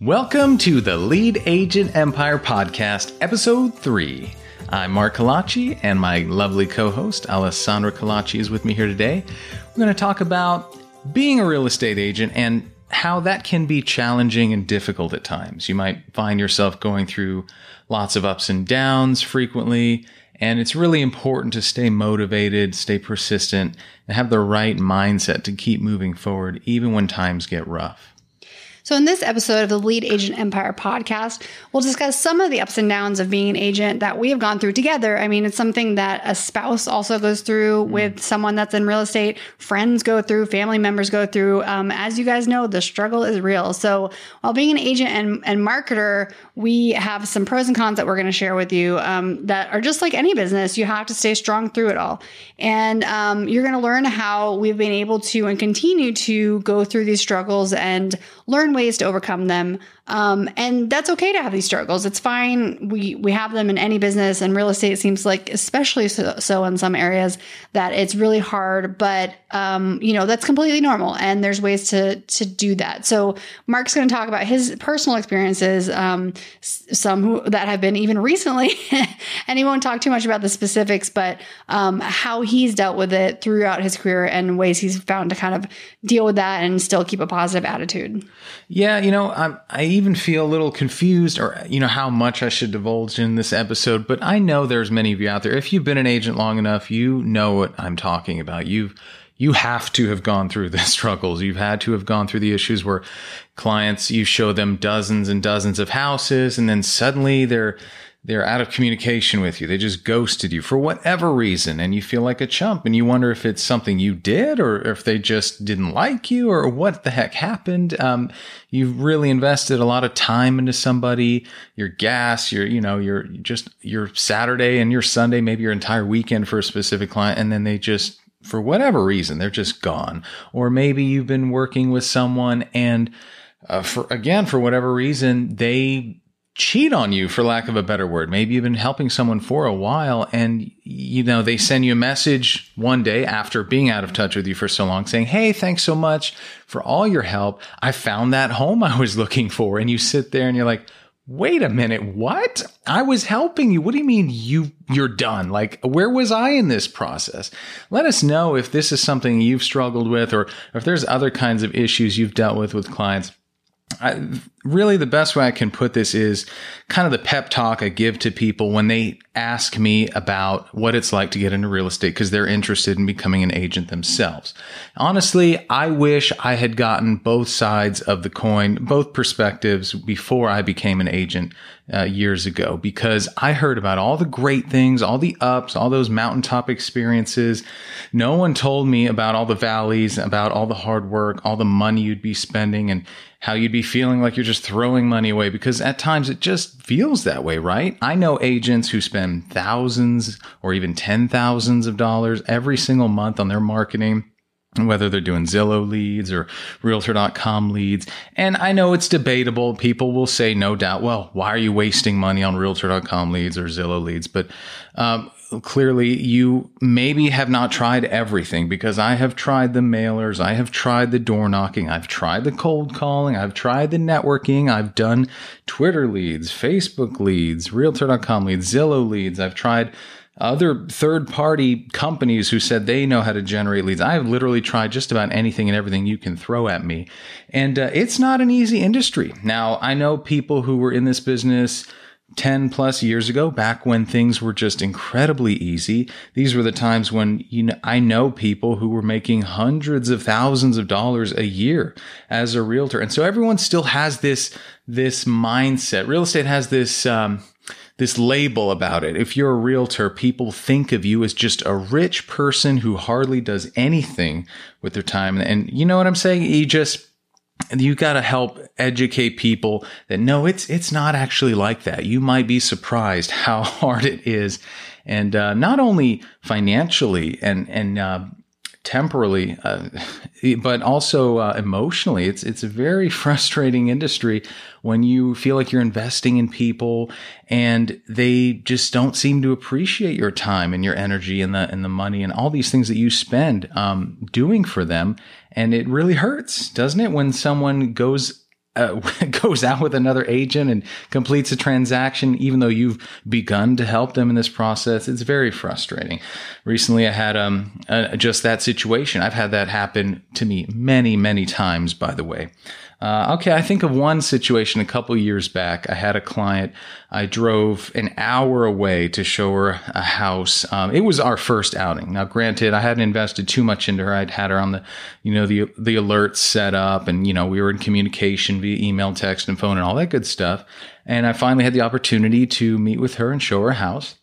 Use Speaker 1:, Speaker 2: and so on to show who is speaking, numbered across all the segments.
Speaker 1: Welcome to the Lead Agent Empire Podcast, Episode 3. I'm Mark Kalachi, and my lovely co host, Alessandra Kalachi, is with me here today. We're going to talk about being a real estate agent and how that can be challenging and difficult at times. You might find yourself going through lots of ups and downs frequently, and it's really important to stay motivated, stay persistent, and have the right mindset to keep moving forward, even when times get rough.
Speaker 2: So, in this episode of the Lead Agent Empire podcast, we'll discuss some of the ups and downs of being an agent that we have gone through together. I mean, it's something that a spouse also goes through mm. with someone that's in real estate, friends go through, family members go through. Um, as you guys know, the struggle is real. So, while being an agent and, and marketer, we have some pros and cons that we're going to share with you um, that are just like any business. You have to stay strong through it all. And um, you're going to learn how we've been able to and continue to go through these struggles and learn ways to overcome them. Um, and that's okay to have these struggles. It's fine. We we have them in any business, and real estate seems like especially so, so in some areas that it's really hard. But um, you know that's completely normal, and there's ways to to do that. So Mark's going to talk about his personal experiences, um, some who, that have been even recently, and he won't talk too much about the specifics, but um, how he's dealt with it throughout his career and ways he's found to kind of deal with that and still keep a positive attitude.
Speaker 1: Yeah, you know, I'm, I even feel a little confused or, you know, how much I should divulge in this episode, but I know there's many of you out there. If you've been an agent long enough, you know what I'm talking about. You've, you have to have gone through the struggles. You've had to have gone through the issues where clients, you show them dozens and dozens of houses and then suddenly they're, they're out of communication with you. They just ghosted you for whatever reason. And you feel like a chump and you wonder if it's something you did or if they just didn't like you or what the heck happened. Um, you've really invested a lot of time into somebody, your gas, your, you know, your just your Saturday and your Sunday, maybe your entire weekend for a specific client. And then they just, for whatever reason, they're just gone. Or maybe you've been working with someone and, uh, for again, for whatever reason, they cheat on you for lack of a better word. Maybe you've been helping someone for a while and you know they send you a message one day after being out of touch with you for so long saying, "Hey, thanks so much for all your help. I found that home I was looking for." And you sit there and you're like, "Wait a minute, what? I was helping you. What do you mean you you're done? Like where was I in this process?" Let us know if this is something you've struggled with or if there's other kinds of issues you've dealt with with clients I, really, the best way I can put this is kind of the pep talk I give to people when they ask me about what it's like to get into real estate because they're interested in becoming an agent themselves. Honestly, I wish I had gotten both sides of the coin, both perspectives before I became an agent uh, years ago because I heard about all the great things, all the ups, all those mountaintop experiences. No one told me about all the valleys, about all the hard work, all the money you'd be spending and how you'd be feeling like you're just throwing money away because at times it just feels that way, right? I know agents who spend thousands or even ten thousands of dollars every single month on their marketing whether they're doing Zillow leads or realtor.com leads. And I know it's debatable. People will say, no doubt, well, why are you wasting money on realtor.com leads or Zillow leads? But um, clearly you maybe have not tried everything because I have tried the mailers, I have tried the door knocking, I've tried the cold calling, I've tried the networking, I've done Twitter leads, Facebook leads, realtor.com leads, Zillow leads, I've tried other third party companies who said they know how to generate leads. I've literally tried just about anything and everything you can throw at me. And uh, it's not an easy industry. Now, I know people who were in this business 10 plus years ago, back when things were just incredibly easy. These were the times when you know, I know people who were making hundreds of thousands of dollars a year as a realtor. And so everyone still has this, this mindset. Real estate has this, um, this label about it. If you're a realtor, people think of you as just a rich person who hardly does anything with their time. And you know what I'm saying? You just, you got to help educate people that no, it's, it's not actually like that. You might be surprised how hard it is. And, uh, not only financially and, and, uh, temporally, uh, but also uh, emotionally. It's it's a very frustrating industry when you feel like you're investing in people and they just don't seem to appreciate your time and your energy and the and the money and all these things that you spend um, doing for them. And it really hurts, doesn't it, when someone goes uh, goes out with another agent and completes a transaction, even though you've begun to help them in this process. It's very frustrating. Recently, I had um, uh, just that situation. I've had that happen to me many, many times, by the way. Uh, okay, I think of one situation a couple years back. I had a client. I drove an hour away to show her a house. Um, it was our first outing. Now, granted, I hadn't invested too much into her. I'd had her on the, you know, the the alerts set up, and you know, we were in communication via email, text, and phone, and all that good stuff. And I finally had the opportunity to meet with her and show her a house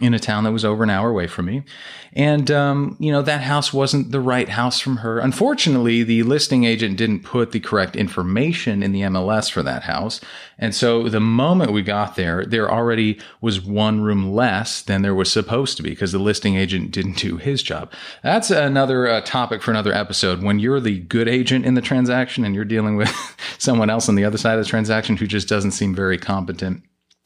Speaker 1: in a town that was over an hour away from me. And, um, you know, that house wasn't the right house from her. Unfortunately, the listing agent didn't put the correct information in the MLS for that house. And so the moment we got there, there already was one room less than there was supposed to be because the listing agent didn't do his job. That's another uh, topic for another episode. When you're the good agent in the transaction and you're dealing with someone else on the other side of the transaction who just doesn't seem very competent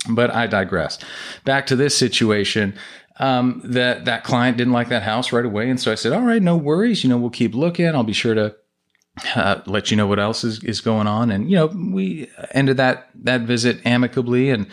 Speaker 1: but I digress. Back to this situation. Um, that that client didn't like that house right away, and so I said, "All right, no worries. You know, we'll keep looking. I'll be sure to uh, let you know what else is, is going on." And you know, we ended that that visit amicably. And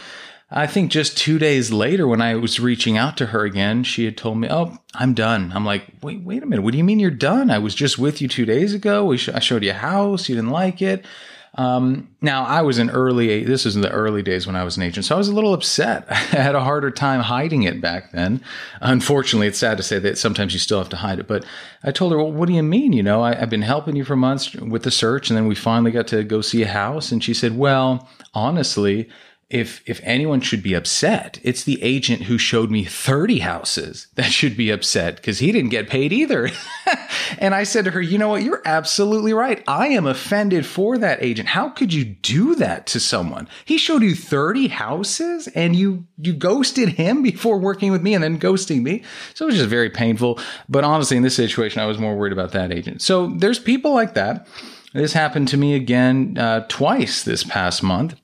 Speaker 1: I think just two days later, when I was reaching out to her again, she had told me, "Oh, I'm done." I'm like, "Wait, wait a minute. What do you mean you're done? I was just with you two days ago. Sh- I showed you a house. You didn't like it." Um, now I was in early, this was in the early days when I was an agent. So I was a little upset. I had a harder time hiding it back then. Unfortunately, it's sad to say that sometimes you still have to hide it, but I told her, well, what do you mean? You know, I, have been helping you for months with the search and then we finally got to go see a house. And she said, well, honestly, if if anyone should be upset, it's the agent who showed me 30 houses that should be upset because he didn't get paid either. and I said to her, "You know what? You're absolutely right. I am offended for that agent. How could you do that to someone? He showed you 30 houses and you you ghosted him before working with me and then ghosting me. So it was just very painful, but honestly in this situation I was more worried about that agent. So there's people like that. This happened to me again uh, twice this past month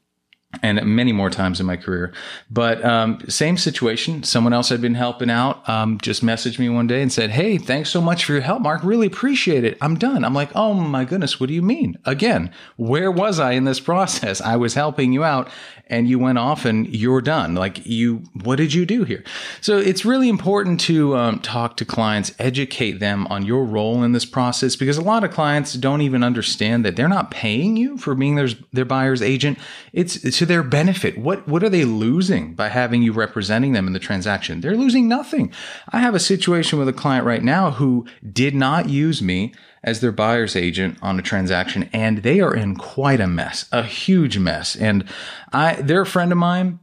Speaker 1: and many more times in my career. But um, same situation. Someone else had been helping out um, just messaged me one day and said, "Hey, thanks so much for your help, Mark. Really appreciate it. I'm done." I'm like, "Oh my goodness, what do you mean?" Again, where was I in this process? I was helping you out, and you went off and you're done. Like you, what did you do here? So it's really important to um, talk to clients, educate them on your role in this process because a lot of clients don't even understand that they're not paying you for being their their buyer's agent. It's, it's to their benefit. What what are they losing by having you representing them in the transaction? They're losing nothing. I have a situation with a client right now who did not use me as their buyer's agent on a transaction and they are in quite a mess, a huge mess. And I, they're a friend of mine.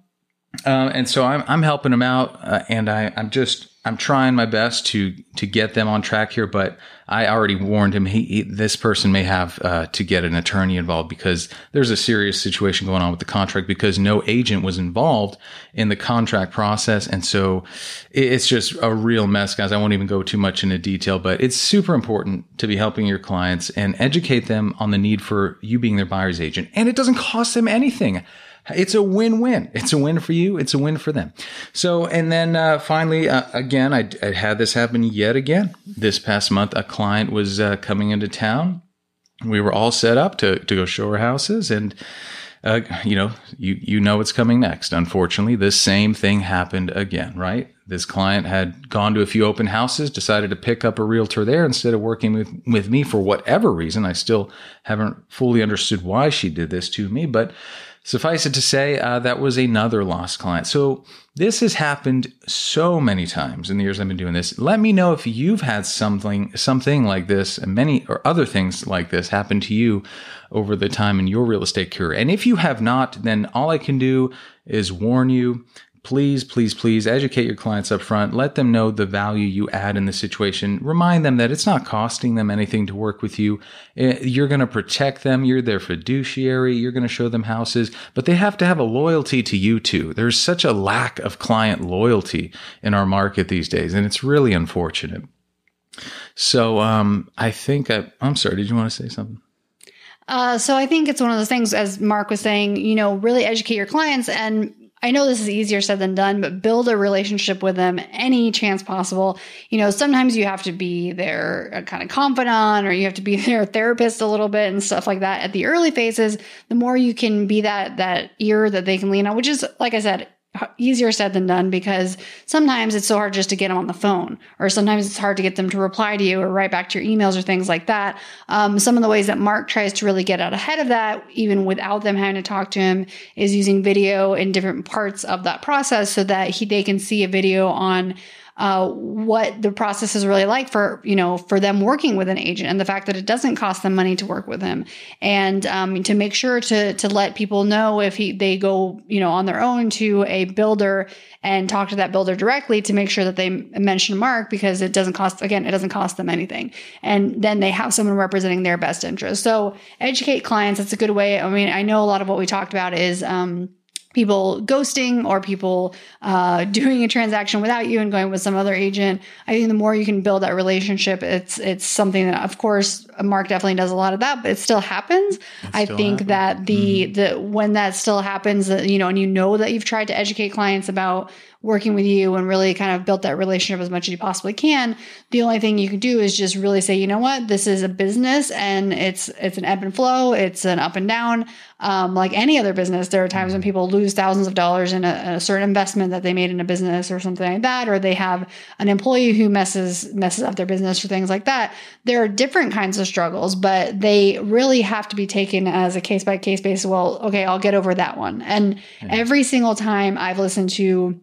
Speaker 1: Uh, and so I'm, I'm helping them out. Uh, and I, I'm just, I'm trying my best to, to get them on track here, but I already warned him. He, he this person may have uh, to get an attorney involved because there's a serious situation going on with the contract because no agent was involved in the contract process, and so it's just a real mess, guys. I won't even go too much into detail, but it's super important to be helping your clients and educate them on the need for you being their buyer's agent, and it doesn't cost them anything. It's a win-win. It's a win for you. It's a win for them. So, and then uh, finally, uh, again, I, I, had this happen yet again this past month. A client was uh, coming into town. We were all set up to to go show houses, and uh, you know, you you know what's coming next. Unfortunately, the same thing happened again. Right? This client had gone to a few open houses, decided to pick up a realtor there instead of working with, with me for whatever reason. I still haven't fully understood why she did this to me, but Suffice it to say, uh, that was another lost client. So this has happened so many times in the years I've been doing this. Let me know if you've had something, something like this, and many or other things like this happen to you over the time in your real estate career. And if you have not, then all I can do is warn you please, please, please educate your clients up front. Let them know the value you add in the situation. Remind them that it's not costing them anything to work with you. Eh, you're going to protect them. You're their fiduciary. You're going to show them houses, but they have to have a loyalty to you too. There's such a lack of client loyalty in our market these days, and it's really unfortunate. So, um, I think I, I'm sorry. Did you want to say something?
Speaker 2: Uh, so I think it's one of those things, as Mark was saying, you know, really educate your clients and I know this is easier said than done, but build a relationship with them any chance possible. You know, sometimes you have to be their uh, kind of confidant or you have to be their therapist a little bit and stuff like that at the early phases. The more you can be that that ear that they can lean on, which is like I said, easier said than done because sometimes it's so hard just to get them on the phone, or sometimes it's hard to get them to reply to you or write back to your emails or things like that. Um, some of the ways that Mark tries to really get out ahead of that, even without them having to talk to him, is using video in different parts of that process so that he, they can see a video on uh, what the process is really like for you know for them working with an agent and the fact that it doesn't cost them money to work with him. And um, to make sure to to let people know if he they go you know on their own to a builder and talk to that builder directly to make sure that they mention Mark because it doesn't cost again it doesn't cost them anything. And then they have someone representing their best interest. So educate clients that's a good way. I mean I know a lot of what we talked about is um, people ghosting or people uh, doing a transaction without you and going with some other agent. I think the more you can build that relationship, it's it's something that, of course, Mark definitely does a lot of that, but it still happens. It I think happens. that the mm-hmm. the when that still happens, you know, and you know that you've tried to educate clients about working with you and really kind of built that relationship as much as you possibly can the only thing you can do is just really say you know what this is a business and it's it's an ebb and flow it's an up and down um, like any other business there are times when people lose thousands of dollars in a, a, certain investment that they made in a business or something like that or they have an employee who messes messes up their business or things like that there are different kinds of struggles but they really have to be taken as a case by case basis well okay i'll get over that one and every single time i've listened to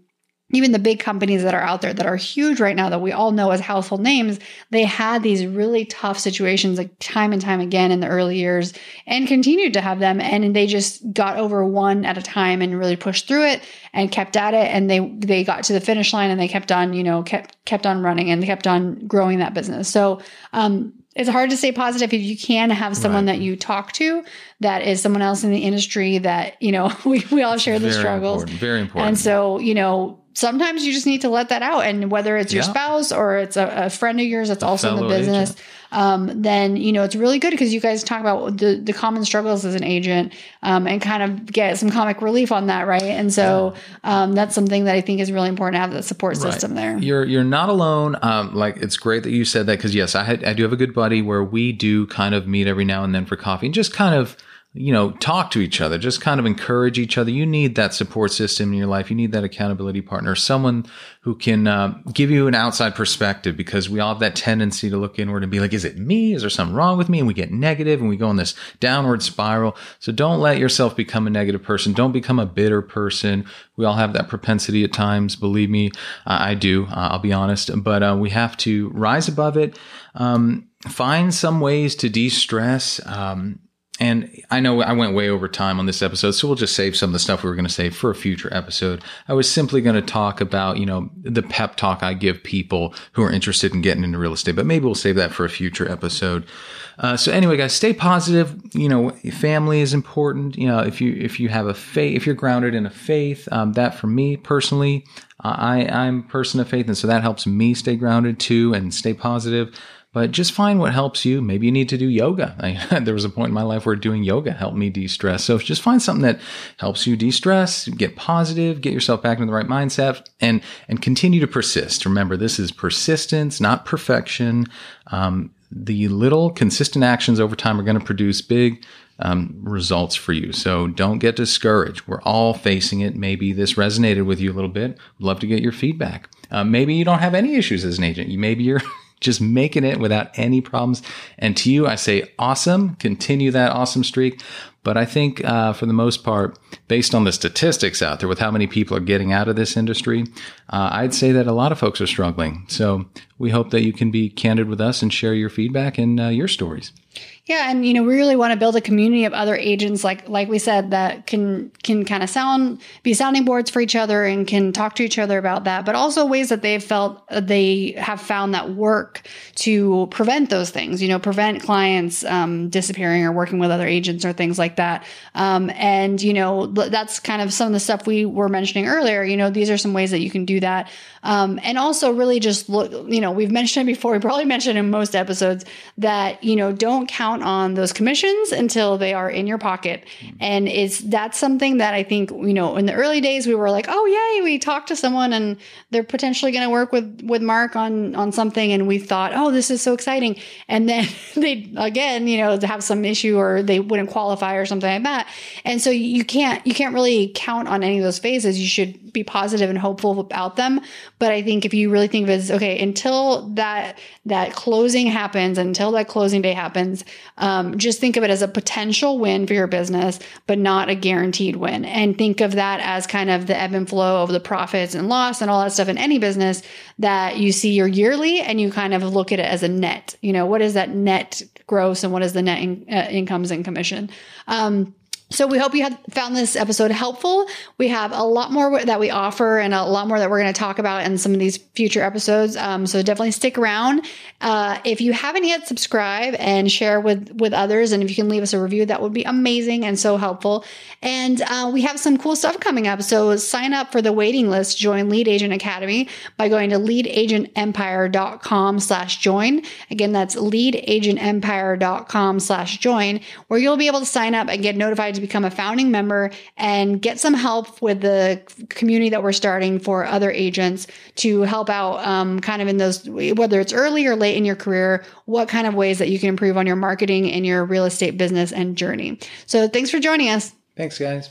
Speaker 2: even the big companies that are out there that are huge right now that we all know as household names, they had these really tough situations like time and time again in the early years and continued to have them. And they just got over one at a time and really pushed through it and kept at it. And they, they got to the finish line and they kept on, you know, kept, kept on running and kept on growing that business. So, um, it's hard to stay positive if you can have someone right. that you talk to that is someone else in the industry that you know we, we all share the struggles
Speaker 1: important. very important
Speaker 2: and so you know sometimes you just need to let that out. And whether it's your yeah. spouse or it's a, a, friend of yours that's a also in the business, um, then, you know, it's really good because you guys talk about the, the common struggles as an agent um, and kind of get some comic relief on that. Right. And so um, that's something that I think is really important to have that support right. system there.
Speaker 1: You're, you're not alone. Um, like it's great that you said that because yes, I had, I do have a good buddy where we do kind of meet every now and then for coffee and just kind of, you know, talk to each other, just kind of encourage each other. You need that support system in your life. You need that accountability partner, someone who can uh, give you an outside perspective because we all have that tendency to look inward and be like, is it me? Is there something wrong with me? And we get negative and we go in this downward spiral. So don't let yourself become a negative person. Don't become a bitter person. We all have that propensity at times. Believe me, I do. I'll be honest, but uh, we have to rise above it. Um, find some ways to de-stress. Um, and I know I went way over time on this episode, so we'll just save some of the stuff we were going to save for a future episode. I was simply going to talk about, you know, the pep talk I give people who are interested in getting into real estate, but maybe we'll save that for a future episode. Uh, so anyway, guys, stay positive. You know, family is important. You know, if you if you have a faith, if you're grounded in a faith, um, that for me personally, I I'm a person of faith, and so that helps me stay grounded too and stay positive but just find what helps you. Maybe you need to do yoga. I, there was a point in my life where doing yoga helped me de stress. So just find something that helps you de stress, get positive, get yourself back into the right mindset, and and continue to persist. Remember, this is persistence, not perfection. Um, the little consistent actions over time are going to produce big um, results for you. So don't get discouraged. We're all facing it. Maybe this resonated with you a little bit. love to get your feedback. Uh, maybe you don't have any issues as an agent. You maybe you're just making it without any problems. And to you, I say awesome. Continue that awesome streak. But I think uh, for the most part, based on the statistics out there with how many people are getting out of this industry, uh, I'd say that a lot of folks are struggling. So we hope that you can be candid with us and share your feedback and uh, your stories.
Speaker 2: Yeah, and you know, we really want to build a community of other agents, like like we said, that can can kind of sound be sounding boards for each other and can talk to each other about that, but also ways that they've felt uh, they have found that work to prevent those things. You know, prevent clients um, disappearing or working with other agents or things like that. Um, and, you know, that's kind of some of the stuff we were mentioning earlier. You know, these are some ways that you can do that. Um, and also really just look, you know, we've mentioned it before, we probably mentioned in most episodes that, you know, don't count on those commissions until they are in your pocket. And it's, that's something that I think, you know, in the early days we were like, oh, yay, we talked to someone and they're potentially to work with, with Mark on, on something. And we thought, oh, this is so exciting. And then they, again, you know, have some issue or they wouldn't qualify or something like that. And so you can't, you can't really count on any of those phases. You should be positive and hopeful about them. But I think if you really think of it as okay, until that that closing happens, until that closing day happens, um, just think of it as a potential win for your business, but not a guaranteed win. And think of that as kind of the ebb and flow of the profits and loss and all that stuff in any business that you see your yearly and you kind of look at it as a net. You know, what is that net gross and what is the net in, uh, incomes and commission? Um, so we hope you have found this episode helpful. We have a lot more that we offer and a lot more that we're going to talk about in some of these future episodes. Um, so definitely stick around. Uh, if you haven't yet, subscribe and share with with others. And if you can leave us a review, that would be amazing and so helpful. And uh, we have some cool stuff coming up. So sign up for the waiting list. Join Lead Agent Academy by going to leadagentempire.com slash join. Again, that's leadagentempire.com slash join, where you'll be able to sign up and get notified become a founding member and get some help with the community that we're starting for other agents to help out um, kind of in those, whether it's early or late in your career, what kind of ways that you can improve on your marketing and your real estate business and journey. So thanks for joining us.
Speaker 1: Thanks, guys.